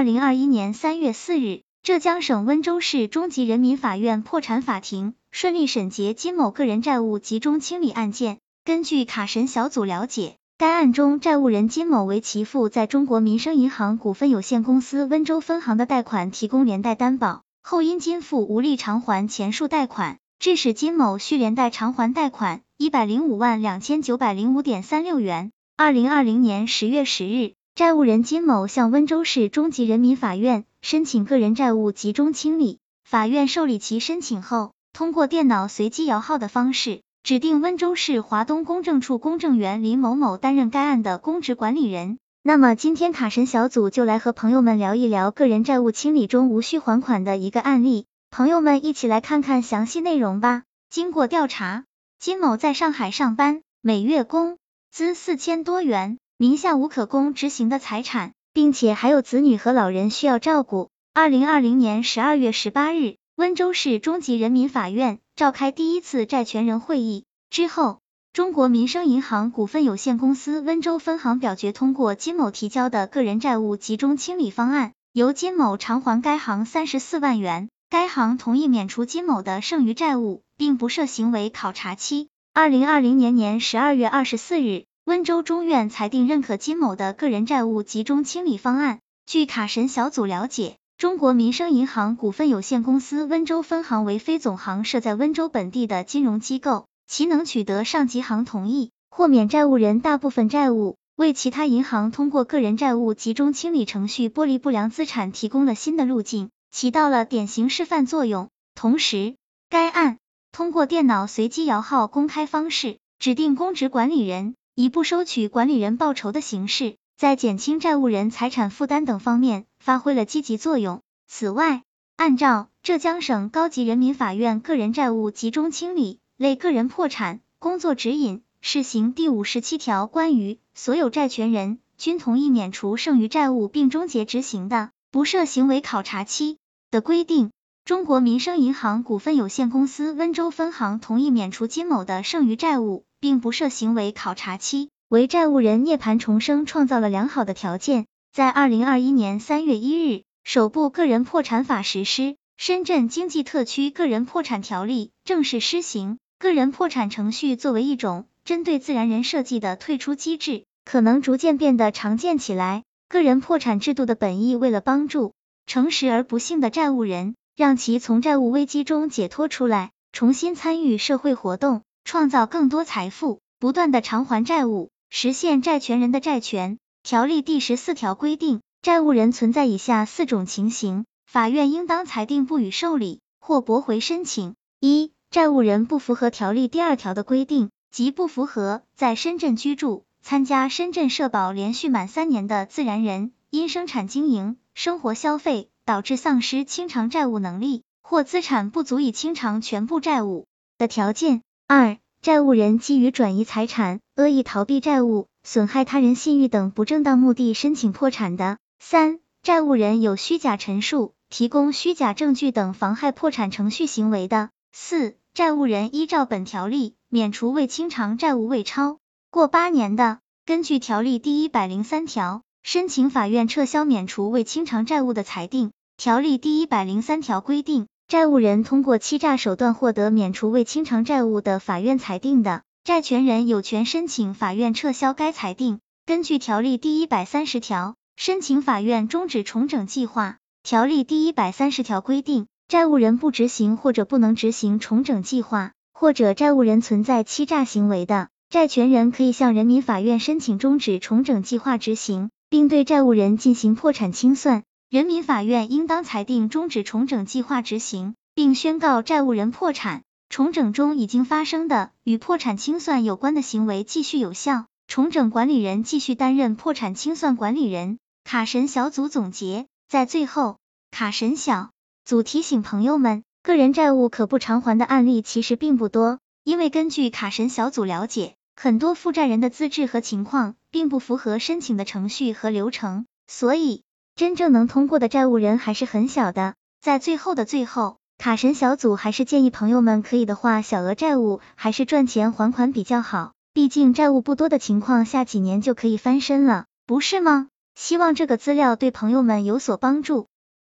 二零二一年三月四日，浙江省温州市中级人民法院破产法庭顺利审结金某个人债务集中清理案件。根据卡神小组了解，该案中债务人金某为其父在中国民生银行股份有限公司温州分行的贷款提供连带担保，后因金父无力偿还前述贷款，致使金某需连带偿还贷款一百零五万两千九百零五点三六元。二零二零年十月十日。债务人金某向温州市中级人民法院申请个人债务集中清理，法院受理其申请后，通过电脑随机摇号的方式，指定温州市华东公证处公证员林某某担任该案的公职管理人。那么今天卡神小组就来和朋友们聊一聊个人债务清理中无需还款的一个案例，朋友们一起来看看详细内容吧。经过调查，金某在上海上班，每月工资四千多元。名下无可供执行的财产，并且还有子女和老人需要照顾。二零二零年十二月十八日，温州市中级人民法院召开第一次债权人会议之后，中国民生银行股份有限公司温州分行表决通过金某提交的个人债务集中清理方案，由金某偿还该行三十四万元。该行同意免除金某的剩余债务，并不设行为考察期。二零二零年年十二月二十四日。温州中院裁定认可金某的个人债务集中清理方案。据卡神小组了解，中国民生银行股份有限公司温州分行为非总行设在温州本地的金融机构，其能取得上级行同意，豁免债务人大部分债务，为其他银行通过个人债务集中清理程序剥离不良资产提供了新的路径，起到了典型示范作用。同时，该案通过电脑随机摇号公开方式，指定公职管理人。以不收取管理人报酬的形式，在减轻债务人财产负担等方面发挥了积极作用。此外，按照浙江省高级人民法院个人债务集中清理类个人破产工作指引试行第五十七条关于所有债权人均同意免除剩余债务并终结执行的，不设行为考察期的规定，中国民生银行股份有限公司温州分行同意免除金某的剩余债务。并不设行为考察期，为债务人涅槃重生创造了良好的条件。在二零二一年三月一日，首部个人破产法实施，深圳经济特区个人破产条例正式施行。个人破产程序作为一种针对自然人设计的退出机制，可能逐渐变得常见起来。个人破产制度的本意为了帮助诚实而不幸的债务人，让其从债务危机中解脱出来，重新参与社会活动。创造更多财富，不断的偿还债务，实现债权人的债权。条例第十四条规定，债务人存在以下四种情形，法院应当裁定不予受理或驳回申请：一、债务人不符合条例第二条的规定，即不符合在深圳居住、参加深圳社保连续满三年的自然人，因生产经营、生活消费导致丧失清偿债务能力，或资产不足以清偿全部债务的条件。二、债务人基于转移财产、恶意逃避债务、损害他人信誉等不正当目的申请破产的；三、债务人有虚假陈述、提供虚假证据等妨害破产程序行为的；四、债务人依照本条例免除未清偿债务未超过八年的，根据条例第一百零三条申请法院撤销免除未清偿债务的裁定。条例第一百零三条规定。债务人通过欺诈手段获得免除未清偿债务的法院裁定的，债权人有权申请法院撤销该裁定。根据条例第一百三十条，申请法院终止重整计划。条例第一百三十条规定，债务人不执行或者不能执行重整计划，或者债务人存在欺诈行为的，债权人可以向人民法院申请终止重整计划执行，并对债务人进行破产清算。人民法院应当裁定终止重整计划执行，并宣告债务人破产。重整中已经发生的与破产清算有关的行为继续有效，重整管理人继续担任破产清算管理人。卡神小组总结，在最后，卡神小组提醒朋友们，个人债务可不偿还的案例其实并不多，因为根据卡神小组了解，很多负债人的资质和情况并不符合申请的程序和流程，所以。真正能通过的债务人还是很小的，在最后的最后，卡神小组还是建议朋友们可以的话，小额债务还是赚钱还款比较好，毕竟债务不多的情况下，几年就可以翻身了，不是吗？希望这个资料对朋友们有所帮助。